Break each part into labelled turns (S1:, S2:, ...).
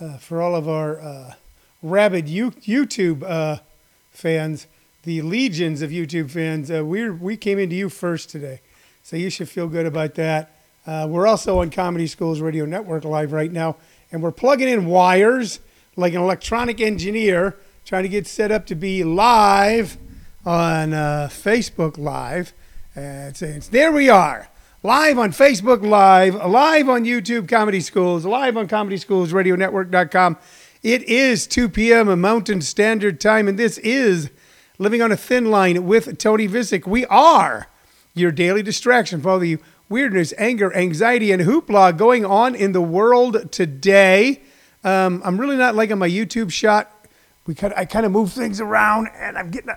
S1: uh, for all of our uh, rabid U- YouTube uh, fans, the legions of YouTube fans, uh, we we came into you first today, so you should feel good about that. Uh, we're also on Comedy Schools Radio Network live right now, and we're plugging in wires like an electronic engineer, trying to get set up to be live on uh, Facebook Live. And it's, there we are, live on Facebook Live, live on YouTube Comedy Schools, live on Comedy Schools Radio Network.com. It is 2 p.m. Mountain Standard Time, and this is Living on a Thin Line with Tony Visick. We are your daily distraction for all the weirdness, anger, anxiety, and hoopla going on in the world today. Um, I'm really not liking my YouTube shot. We kind of, I kind of move things around, and I'm getting.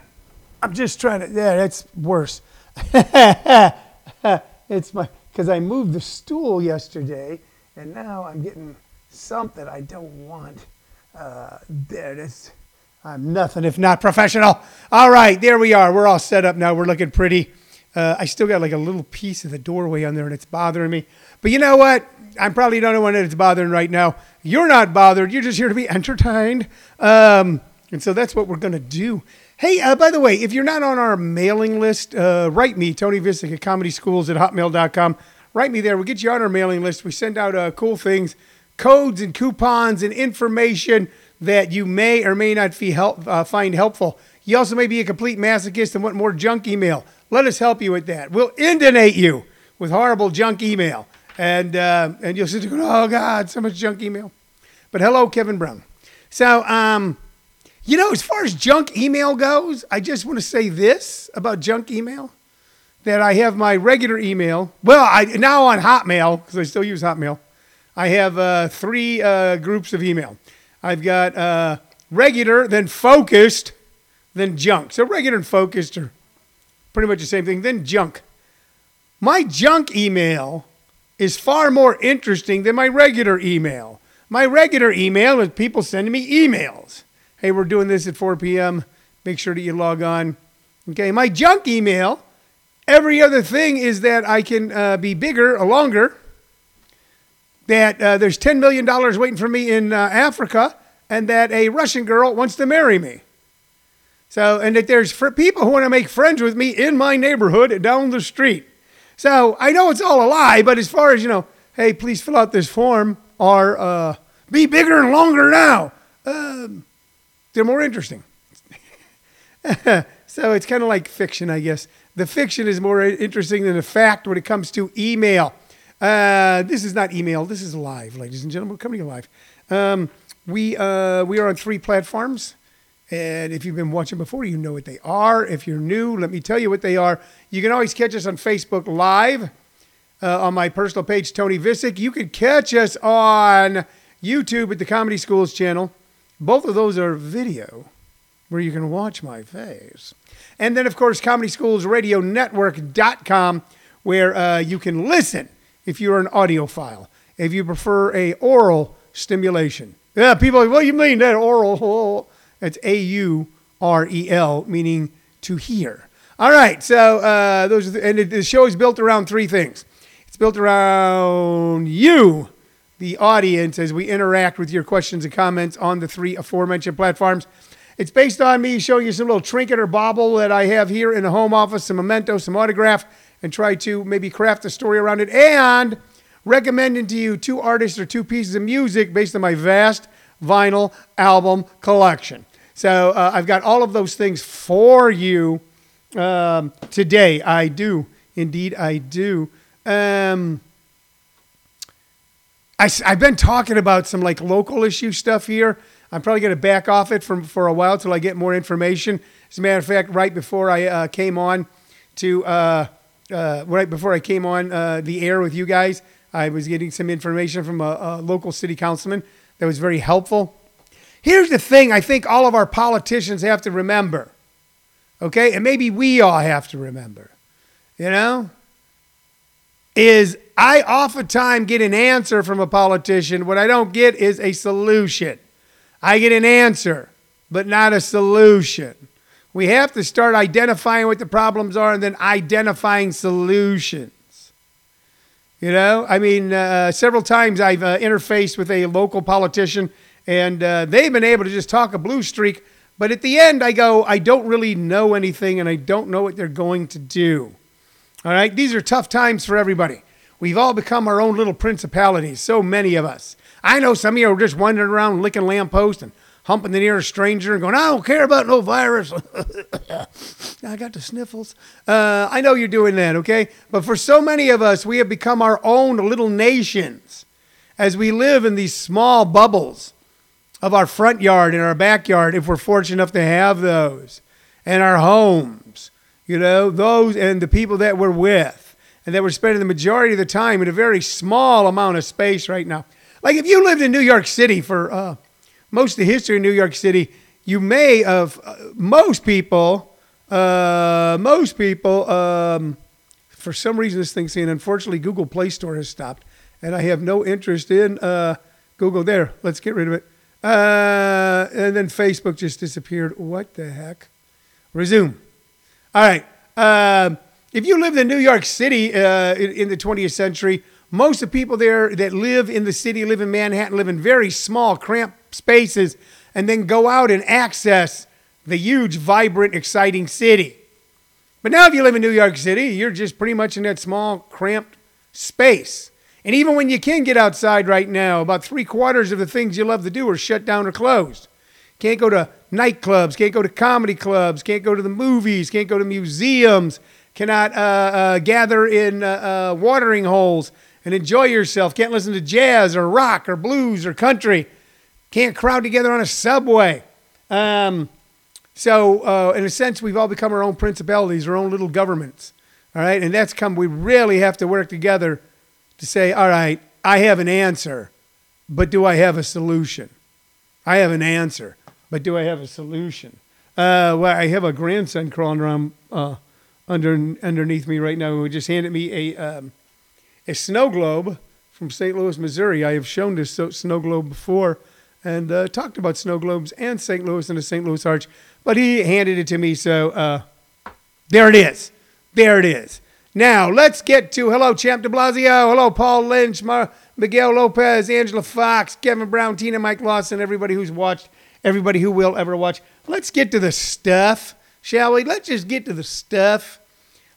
S1: I'm just trying to. Yeah, that's worse. it's my because I moved the stool yesterday, and now I'm getting something I don't want. Uh, there it is. I'm nothing if not professional. All right, there we are. We're all set up now. We're looking pretty. Uh, I still got like a little piece of the doorway on there, and it's bothering me. But you know what? I'm probably the only one that it's bothering right now. You're not bothered. You're just here to be entertained. Um, and so that's what we're going to do. Hey, uh, by the way, if you're not on our mailing list, uh, write me, Tony Visick at comedyschools at hotmail.com. Write me there. We'll get you on our mailing list. We send out uh, cool things, codes and coupons and information that you may or may not help, uh, find helpful. You also may be a complete masochist and want more junk email. Let us help you with that. We'll inundate you with horrible junk email. And, uh, and you'll sit there going, oh, God, so much junk email. But hello, Kevin Brown. So, um, you know, as far as junk email goes, I just want to say this about junk email that I have my regular email. Well, I now on Hotmail because I still use Hotmail. I have uh, three uh, groups of email. I've got uh, regular, then focused, then junk. So regular and focused are pretty much the same thing. Then junk. My junk email is far more interesting than my regular email. My regular email is people sending me emails. Hey, we're doing this at 4 p.m. Make sure that you log on. Okay, my junk email, every other thing is that I can uh, be bigger or longer, that uh, there's $10 million waiting for me in uh, Africa, and that a Russian girl wants to marry me. So, and that there's for people who want to make friends with me in my neighborhood down the street. So I know it's all a lie, but as far as, you know, hey, please fill out this form or uh, be bigger and longer now, um, they're more interesting. so it's kind of like fiction, I guess. The fiction is more interesting than the fact when it comes to email. Uh, this is not email. This is live, ladies and gentlemen. We're coming live. Um, we uh, we are on three platforms. And if you've been watching before, you know what they are. If you're new, let me tell you what they are. You can always catch us on Facebook Live uh, on my personal page, Tony Visick. You can catch us on YouTube at the Comedy Schools channel. Both of those are video where you can watch my face. And then, of course, Comedy Schools Radio Network.com, where uh, you can listen if you're an audiophile. If you prefer a oral stimulation. Yeah, people what do you mean that oral? It's A U R E L, meaning to hear. All right, so uh, those the, and the show is built around three things. It's built around you, the audience, as we interact with your questions and comments on the three aforementioned platforms. It's based on me showing you some little trinket or bauble that I have here in the home office, some memento, some autograph, and try to maybe craft a story around it, and recommending to you two artists or two pieces of music based on my vast vinyl album collection. So uh, I've got all of those things for you um, today. I do. Indeed, I do. Um, I, I've been talking about some like local issue stuff here. I'm probably going to back off it from, for a while till I get more information. As a matter of fact, right before I uh, came on to, uh, uh, right before I came on uh, the air with you guys, I was getting some information from a, a local city councilman that was very helpful. Here's the thing I think all of our politicians have to remember, okay? And maybe we all have to remember, you know? Is I oftentimes get an answer from a politician. What I don't get is a solution. I get an answer, but not a solution. We have to start identifying what the problems are and then identifying solutions. You know, I mean, uh, several times I've uh, interfaced with a local politician, and uh, they've been able to just talk a blue streak. But at the end, I go, I don't really know anything, and I don't know what they're going to do. All right, these are tough times for everybody. We've all become our own little principalities, so many of us. I know some of you are just wandering around licking lampposts and humping the nearest stranger and going, I don't care about no virus. I got the sniffles. Uh, I know you're doing that, okay? But for so many of us, we have become our own little nations as we live in these small bubbles of our front yard and our backyard, if we're fortunate enough to have those, and our homes, you know, those and the people that we're with, and that we're spending the majority of the time in a very small amount of space right now. Like if you lived in New York City for, uh, most of the history of New York City, you may have, uh, most people, uh, most people, um, for some reason this thing's saying, unfortunately, Google Play Store has stopped, and I have no interest in uh, Google. There, let's get rid of it. Uh, and then Facebook just disappeared. What the heck? Resume. All right. Um, if you lived in New York City uh, in, in the 20th century, most of the people there that live in the city, live in Manhattan, live in very small, cramped spaces, and then go out and access the huge, vibrant, exciting city. But now, if you live in New York City, you're just pretty much in that small, cramped space. And even when you can get outside right now, about three quarters of the things you love to do are shut down or closed. Can't go to nightclubs, can't go to comedy clubs, can't go to the movies, can't go to museums, cannot uh, uh, gather in uh, uh watering holes, and enjoy yourself. Can't listen to jazz or rock or blues or country. Can't crowd together on a subway. Um, so, uh, in a sense, we've all become our own principalities, our own little governments. All right, and that's come. We really have to work together to say, all right, I have an answer, but do I have a solution? I have an answer, but do I have a solution? Uh, well, I have a grandson crawling around under underneath me right now who just handed me a um, a snow globe from St. Louis, Missouri. I have shown this snow globe before and uh, talked about snow globes and St. Louis and the St. Louis Arch, but he handed it to me, so uh, there it is. There it is. Now, let's get to hello, Champ de Blasio. Hello, Paul Lynch, Mar- Miguel Lopez, Angela Fox, Kevin Brown, Tina Mike Lawson, everybody who's watched, everybody who will ever watch. Let's get to the stuff, shall we? Let's just get to the stuff.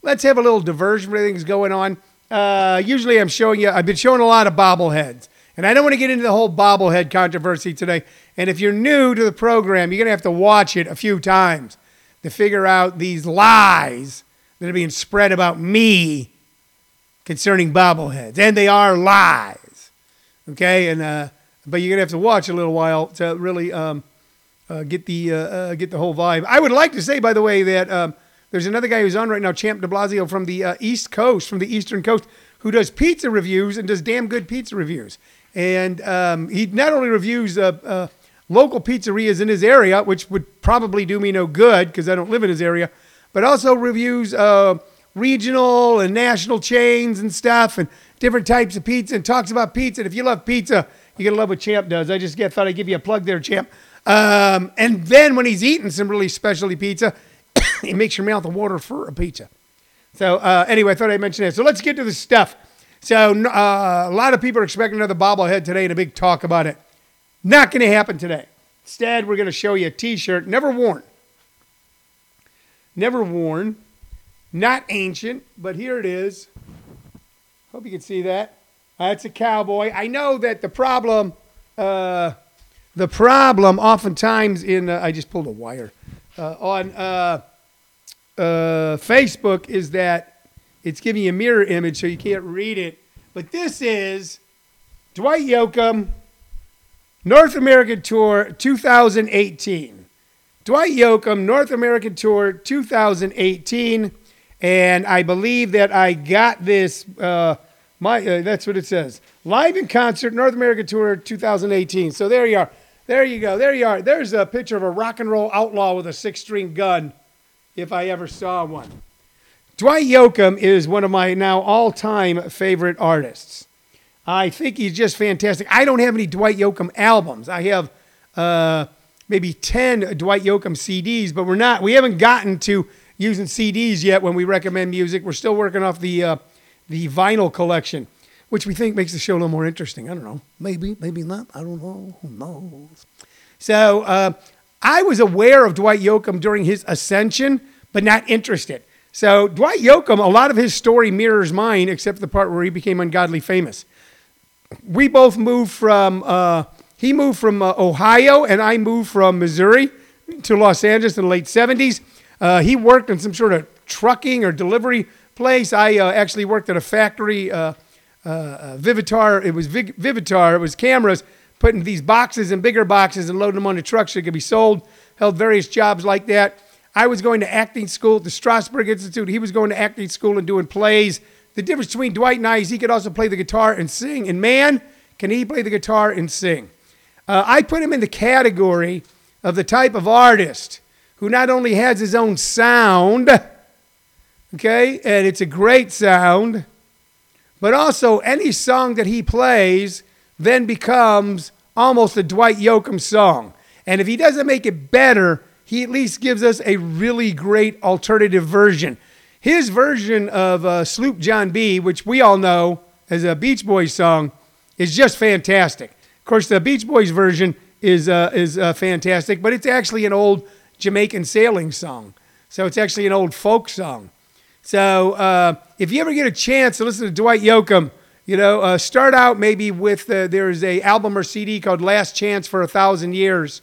S1: Let's have a little diversion for things going on. Uh, usually I'm showing you, I've been showing a lot of bobbleheads. And I don't want to get into the whole bobblehead controversy today. And if you're new to the program, you're going to have to watch it a few times to figure out these lies that are being spread about me concerning bobbleheads. And they are lies. Okay? And, uh, but you're going to have to watch a little while to really um, uh, get, the, uh, uh, get the whole vibe. I would like to say, by the way, that um, there's another guy who's on right now, Champ de Blasio from the uh, East Coast, from the Eastern Coast, who does pizza reviews and does damn good pizza reviews. And um, he not only reviews uh, uh, local pizzerias in his area, which would probably do me no good because I don't live in his area, but also reviews uh, regional and national chains and stuff and different types of pizza and talks about pizza. And if you love pizza, you're going to love what Champ does. I just get thought I'd give you a plug there, Champ. Um, and then when he's eating some really specialty pizza, it makes your mouth water for a pizza. So uh, anyway, I thought I'd mention that. So let's get to the stuff. So uh, a lot of people are expecting another bobblehead today and a big talk about it. Not going to happen today. Instead, we're going to show you a T-shirt never worn, never worn, not ancient, but here it is. Hope you can see that. That's a cowboy. I know that the problem, uh, the problem, oftentimes in uh, I just pulled a wire uh, on uh, uh, Facebook is that it's giving you a mirror image so you can't read it. But this is Dwight Yoakam, North American Tour 2018. Dwight Yoakam, North American Tour 2018. And I believe that I got this. Uh, my uh, that's what it says. Live in concert, North American Tour 2018. So there you are. There you go. There you are. There's a picture of a rock and roll outlaw with a six string gun if I ever saw one. Dwight Yoakam is one of my now all time favorite artists. I think he's just fantastic. I don't have any Dwight Yoakam albums. I have uh, maybe 10 Dwight Yoakam CDs, but we're not, we haven't gotten to using CDs yet when we recommend music. We're still working off the, uh, the vinyl collection. Which we think makes the show a little more interesting. I don't know. Maybe, maybe not. I don't know. Who knows? So uh, I was aware of Dwight Yoakam during his ascension, but not interested. So Dwight Yoakam, a lot of his story mirrors mine, except the part where he became ungodly famous. We both moved from, uh, he moved from uh, Ohio, and I moved from Missouri to Los Angeles in the late 70s. Uh, he worked in some sort of trucking or delivery place. I uh, actually worked at a factory, uh, uh, Vivitar. It was Viv- Vivitar. It was cameras putting these boxes and bigger boxes and loading them on the truck so could be sold. Held various jobs like that. I was going to acting school at the Strasberg Institute. He was going to acting school and doing plays. The difference between Dwight and I is he could also play the guitar and sing. And man, can he play the guitar and sing. Uh, I put him in the category of the type of artist who not only has his own sound, okay, and it's a great sound, but also any song that he plays then becomes almost a Dwight Yoakam song. And if he doesn't make it better, he at least gives us a really great alternative version. His version of uh, Sloop John B., which we all know as a Beach Boys song, is just fantastic. Of course, the Beach Boys version is, uh, is uh, fantastic, but it's actually an old Jamaican sailing song. So it's actually an old folk song. So uh, if you ever get a chance to listen to Dwight Yoakam, you know, uh, start out maybe with uh, there's a album or CD called Last Chance for a Thousand Years.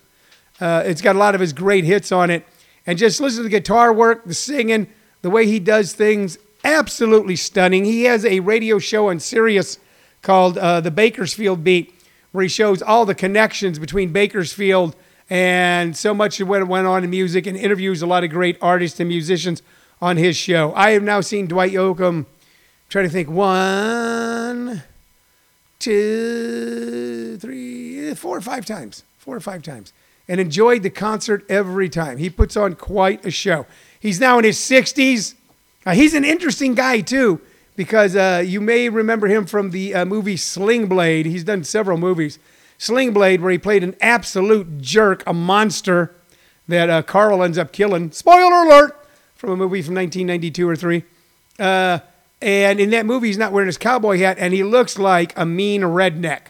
S1: Uh, it's got a lot of his great hits on it, and just listen to the guitar work, the singing, the way he does things. Absolutely stunning. He has a radio show on Sirius called uh, the Bakersfield Beat, where he shows all the connections between Bakersfield and so much of what went on in music, and interviews a lot of great artists and musicians on his show. I have now seen Dwight Yoakam Try to think one, two, three, four or five times, four or five times, and enjoyed the concert every time. He puts on quite a show. He's now in his 60s. Uh, he's an interesting guy, too, because uh, you may remember him from the uh, movie Sling Blade. He's done several movies. Sling Blade, where he played an absolute jerk, a monster that uh, Carl ends up killing. Spoiler alert! From a movie from 1992 or 3. Uh, and in that movie, he's not wearing his cowboy hat, and he looks like a mean redneck.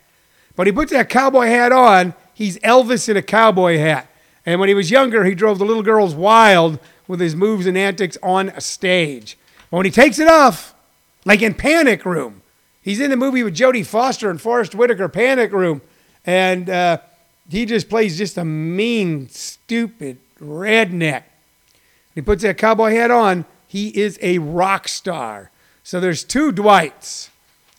S1: But he puts that cowboy hat on, he's Elvis in a cowboy hat. And when he was younger, he drove the little girls wild with his moves and antics on a stage. But when he takes it off, like in Panic Room, he's in the movie with Jodie Foster and Forest Whitaker, Panic Room, and uh, he just plays just a mean, stupid redneck. He puts that cowboy hat on, he is a rock star. So there's two Dwights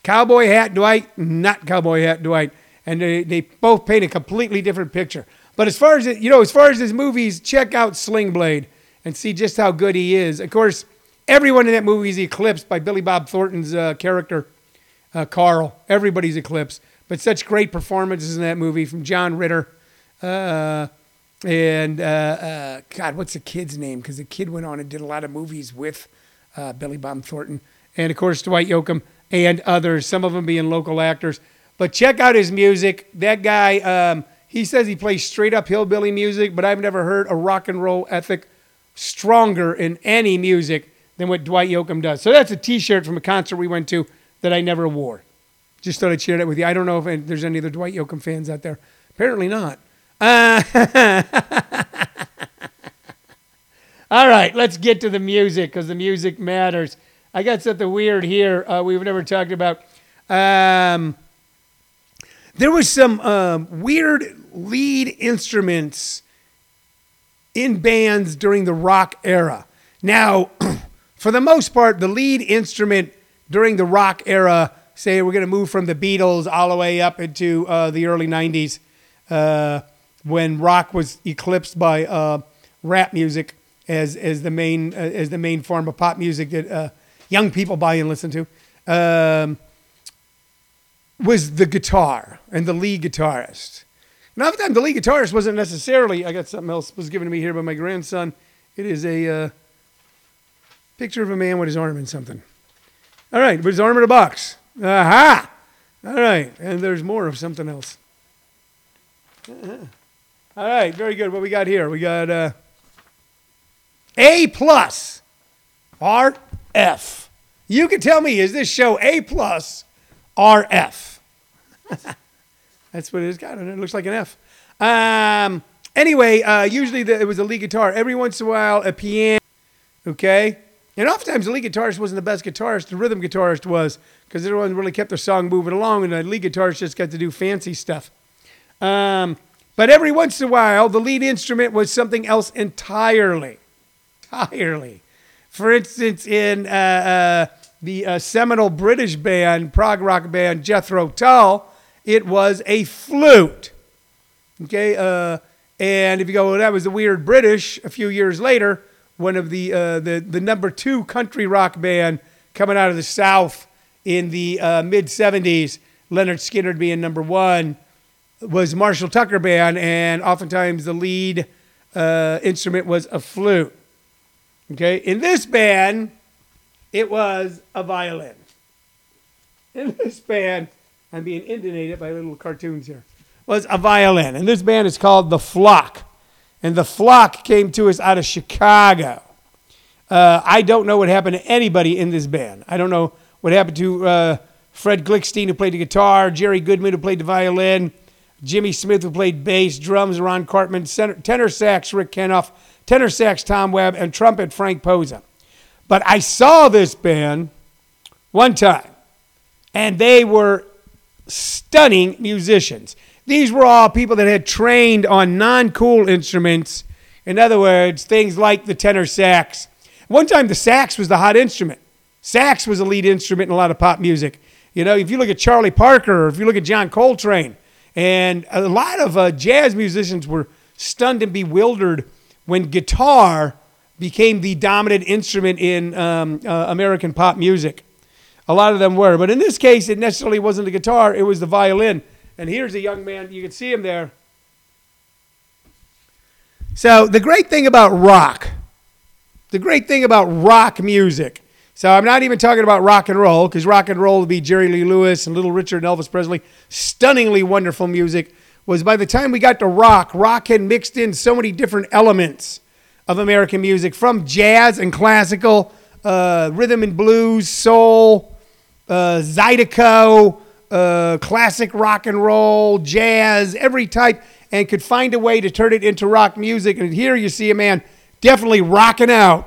S1: Cowboy Hat Dwight, not Cowboy Hat Dwight. And they, they both paint a completely different picture. But as far as, it, you know, as far as his movies, check out Sling Blade and see just how good he is. Of course, everyone in that movie is eclipsed by Billy Bob Thornton's uh, character, uh, Carl. Everybody's eclipsed. But such great performances in that movie from John Ritter. Uh, and, uh, uh, God, what's the kid's name? Because the kid went on and did a lot of movies with uh, Billy Bob Thornton and of course Dwight Yoakam and others, some of them being local actors. But check out his music. That guy, um, he says he plays straight up hillbilly music, but I've never heard a rock and roll ethic stronger in any music than what Dwight Yoakam does. So that's a T-shirt from a concert we went to that I never wore. Just thought I'd share that with you. I don't know if there's any other Dwight Yoakam fans out there. Apparently not. Uh, all right, let's get to the music because the music matters. I got something weird here uh, we've never talked about. Um, there was some um, weird lead instruments in bands during the rock era. Now, for the most part, the lead instrument during the rock era, say we're going to move from the Beatles all the way up into uh, the early 90s, uh, when rock was eclipsed by uh, rap music as, as, the main, uh, as the main form of pop music that uh, young people buy and listen to, um, was the guitar and the lead guitarist. Now, at the time, the lead guitarist wasn't necessarily, I got something else was given to me here by my grandson. It is a uh, picture of a man with his arm in something. All right, with his arm in a box. Aha! All right, and there's more of something else. Uh-huh. All right, very good. What we got here? We got uh, A plus, RF. You can tell me, is this show A plus RF. That's what it is. God, it looks like an F. Um, anyway, uh, usually the, it was a lead guitar. Every once in a while, a piano. Okay? And oftentimes the lead guitarist wasn't the best guitarist. The rhythm guitarist was because everyone really kept their song moving along, and the lead guitarist just got to do fancy stuff. Um, but every once in a while, the lead instrument was something else entirely. Entirely. For instance, in uh, uh, the uh, seminal British band, prog rock band Jethro Tull, it was a flute. Okay, uh, and if you go, well, that was the weird British. A few years later, one of the uh, the the number two country rock band coming out of the South in the uh, mid '70s, Lynyrd Skynyrd being number one, was Marshall Tucker band, and oftentimes the lead uh, instrument was a flute. Okay, in this band, it was a violin. In this band, I'm being intonated by little cartoons here, was a violin. And this band is called The Flock. And The Flock came to us out of Chicago. Uh, I don't know what happened to anybody in this band. I don't know what happened to uh, Fred Glickstein, who played the guitar, Jerry Goodman, who played the violin, Jimmy Smith, who played bass, drums, Ron Cartman, tenor sax, Rick Canoff, tenor sax, Tom Webb, and trumpet, Frank Posa. But I saw this band one time, and they were stunning musicians. These were all people that had trained on non cool instruments. In other words, things like the tenor sax. One time, the sax was the hot instrument. Sax was a lead instrument in a lot of pop music. You know, if you look at Charlie Parker, or if you look at John Coltrane, and a lot of uh, jazz musicians were stunned and bewildered when guitar became the dominant instrument in um, uh, American pop music. A lot of them were. But in this case, it necessarily wasn't the guitar, it was the violin. And here's a young man, you can see him there. So, the great thing about rock, the great thing about rock music, so I'm not even talking about rock and roll, because rock and roll would be Jerry Lee Lewis and Little Richard and Elvis Presley. Stunningly wonderful music. Was by the time we got to rock, rock had mixed in so many different elements of American music, from jazz and classical, uh, rhythm and blues, soul, uh, Zydeco, uh, classic rock and roll, jazz, every type, and could find a way to turn it into rock music. And here you see a man definitely rocking out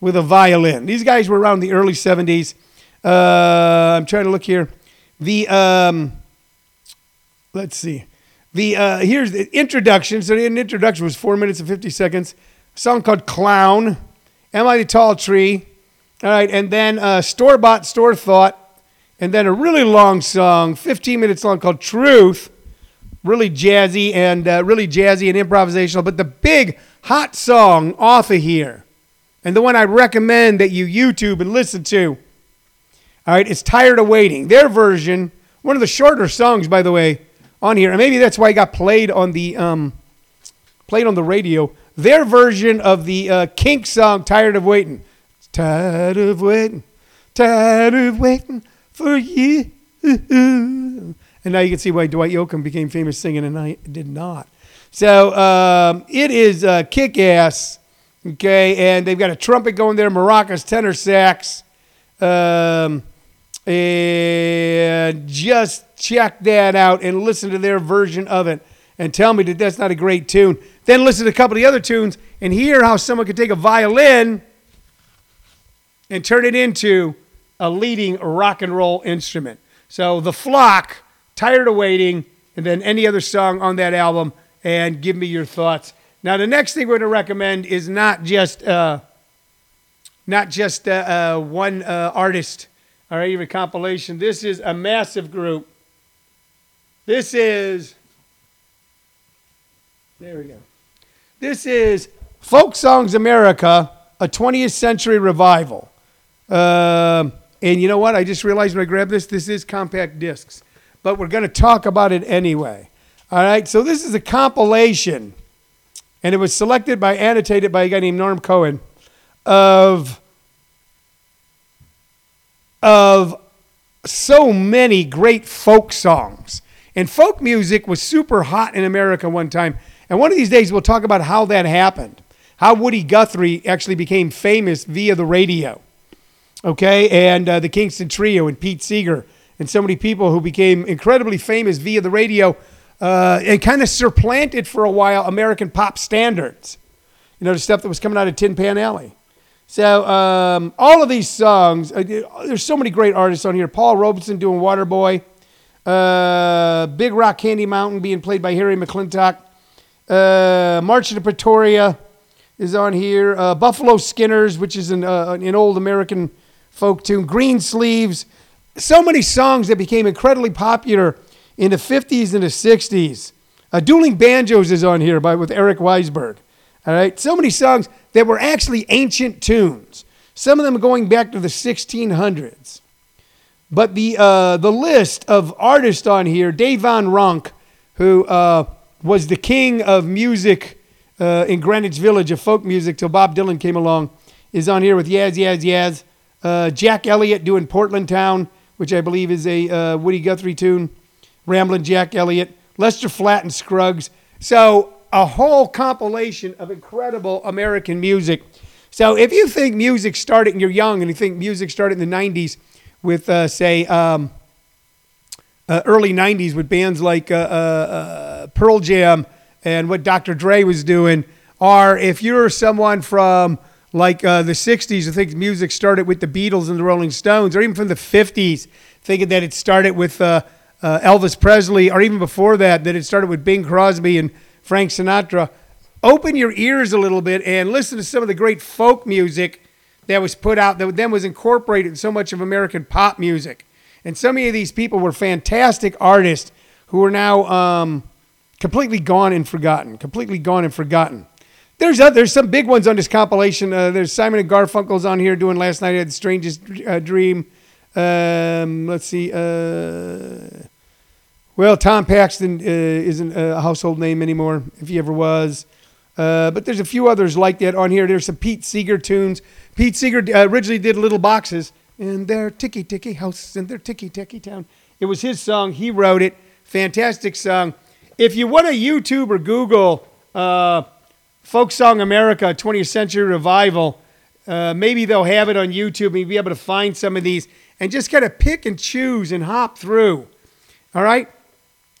S1: with a violin. These guys were around the early 70s. Uh, I'm trying to look here. The, um, let's see. The, uh, here's the introduction. So the introduction was four minutes and 50 seconds. A song called Clown. Am I the Tall Tree? All right. And then uh, Store Bought, Store Thought. And then a really long song, 15 minutes long, called Truth. Really jazzy and uh, really jazzy and improvisational. But the big hot song off of here and the one I recommend that you YouTube and listen to. All right, it's Tired of Waiting. Their version, one of the shorter songs, by the way, on here, and maybe that's why it got played on the um, played on the radio. Their version of the uh, Kink song "Tired of Waiting." Tired of waiting, tired of waiting for you. And now you can see why Dwight Yoakam became famous singing, and I did not. So um, it is uh, kick ass Okay, and they've got a trumpet going there, maracas, tenor sax. Um, and just check that out and listen to their version of it and tell me that that's not a great tune. Then listen to a couple of the other tunes and hear how someone could take a violin and turn it into a leading rock and roll instrument. So, The Flock, Tired of Waiting, and then any other song on that album, and give me your thoughts. Now, the next thing we're going to recommend is not just uh, not just uh, uh, one uh, artist, or even a compilation. This is a massive group. This is there we go. This is Folk Songs America, a 20th century revival. Um, and you know what? I just realized when I grabbed this, this is compact discs, but we're going to talk about it anyway. All right, so this is a compilation and it was selected by, annotated by a guy named Norm Cohen, of, of so many great folk songs. And folk music was super hot in America one time. And one of these days, we'll talk about how that happened, how Woody Guthrie actually became famous via the radio. Okay, and uh, the Kingston Trio and Pete Seeger and so many people who became incredibly famous via the radio uh, and kind of supplanted for a while American pop standards. You know, the stuff that was coming out of Tin Pan Alley. So um, all of these songs, uh, there's so many great artists on here. Paul Robeson doing Waterboy, uh, Big Rock Candy Mountain being played by Harry McClintock, uh, March to Pretoria is on here. Uh, Buffalo Skinners, which is an, uh, an old American folk tune. Green Sleeves. So many songs that became incredibly popular in the 50s and the 60s. Uh, Dueling Banjos is on here by with Eric Weissberg. All right, so many songs that were actually ancient tunes. Some of them going back to the 1600s. But the uh, the list of artists on here, Dave Van Ronk, who uh, was the king of music uh, in Greenwich Village of folk music till Bob Dylan came along, is on here with Yaz Yaz Yaz. Uh, Jack Elliott doing Portland Town, which I believe is a uh, Woody Guthrie tune. Ramblin' Jack Elliott, Lester Flatt and Scruggs. So a whole compilation of incredible American music. So if you think music started and you're young and you think music started in the 90s with, uh, say, um, uh, early 90s with bands like uh, uh, uh, Pearl Jam and what Dr. Dre was doing, or if you're someone from like uh, the 60s who thinks music started with the Beatles and the Rolling Stones, or even from the 50s, thinking that it started with Elvis Presley, or even before that, that it started with Bing Crosby and Frank Sinatra, open your ears a little bit and listen to some of the great folk music that was put out that then was incorporated in so much of American pop music. And so many of these people were fantastic artists who are now um, completely gone and forgotten, completely gone and forgotten. There's other, there's some big ones on this compilation. Uh, there's Simon and Garfunkel's on here doing last night. I had the strangest uh, dream. Um, let's see. Uh, well, Tom Paxton uh, isn't a household name anymore, if he ever was. Uh, but there's a few others like that on here. There's some Pete Seeger tunes. Pete Seeger uh, originally did Little Boxes in their ticky ticky house in their ticky ticky town. It was his song. He wrote it. Fantastic song. If you want to YouTube or Google uh, Folk Song America 20th Century Revival, uh, maybe they'll have it on YouTube and you'll be able to find some of these and just kind of pick and choose and hop through. All right?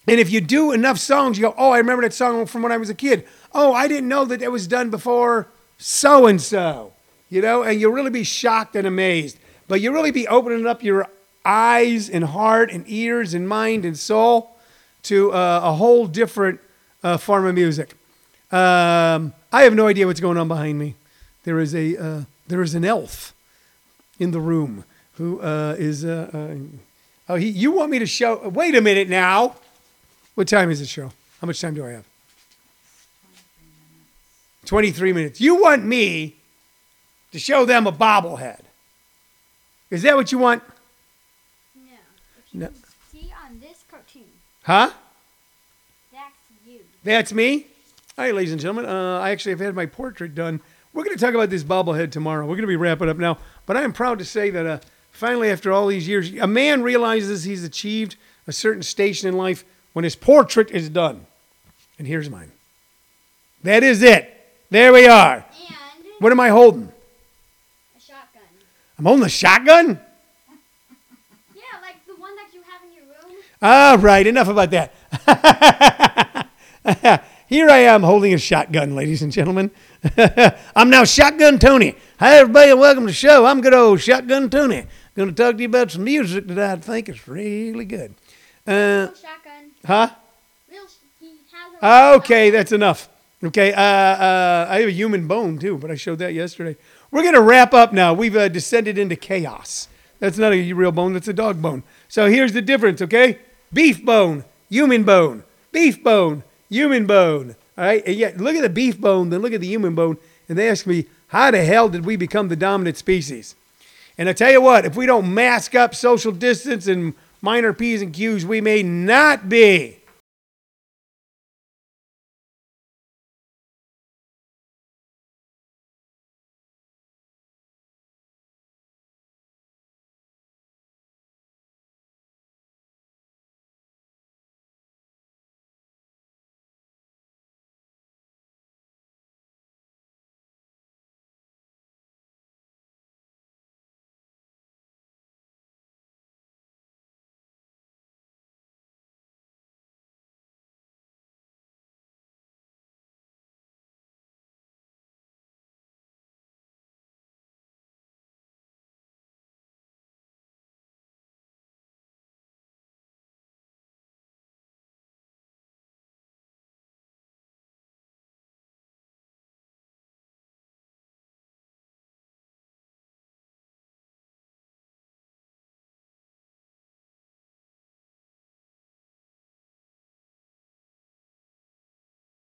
S1: And if you do enough songs, you go, oh, I remember that song from when I was a kid. Oh, I didn't know that it was done before so and so, you know, and you'll really be shocked and amazed. But you'll really be opening up your eyes and heart and ears and mind and soul to uh, a whole different uh, form of music. Um, I have no idea what's going on behind me. There is a uh, there is an elf in the room who uh, is. Uh, uh, oh, he, you want me to show? Wait a minute now. What time is the show? How much time do I have? 23 minutes. You want me to show them a bobblehead. Is that what you want?
S2: No. no. See on this cartoon.
S1: Huh?
S2: That's you.
S1: That's me? All right, ladies and gentlemen. Uh, I actually have had my portrait done. We're going to talk about this bobblehead tomorrow. We're going to be wrapping up now. But I am proud to say that uh, finally, after all these years, a man realizes he's achieved a certain station in life when his portrait is done. And here's mine. That is it. There we are.
S2: And
S1: What am I holding?
S2: a shotgun.
S1: I'm holding a shotgun?
S2: Yeah, like the one that you have in your room.
S1: All right, enough about that. Here I am holding a shotgun, ladies and gentlemen. I'm now Shotgun Tony. Hi, everybody, and welcome to the show. I'm good old Shotgun Tony. Going to talk to you about some music that I think is really good. Uh, huh?
S2: Real. Sh- he has a.
S1: Okay, that's enough. Okay, uh, uh, I have a human bone too, but I showed that yesterday. We're going to wrap up now. We've uh, descended into chaos. That's not a real bone, that's a dog bone. So here's the difference, okay? Beef bone, human bone, beef bone, human bone. All right, and yet look at the beef bone, then look at the human bone, and they ask me, how the hell did we become the dominant species? And I tell you what, if we don't mask up social distance and minor P's and Q's, we may not be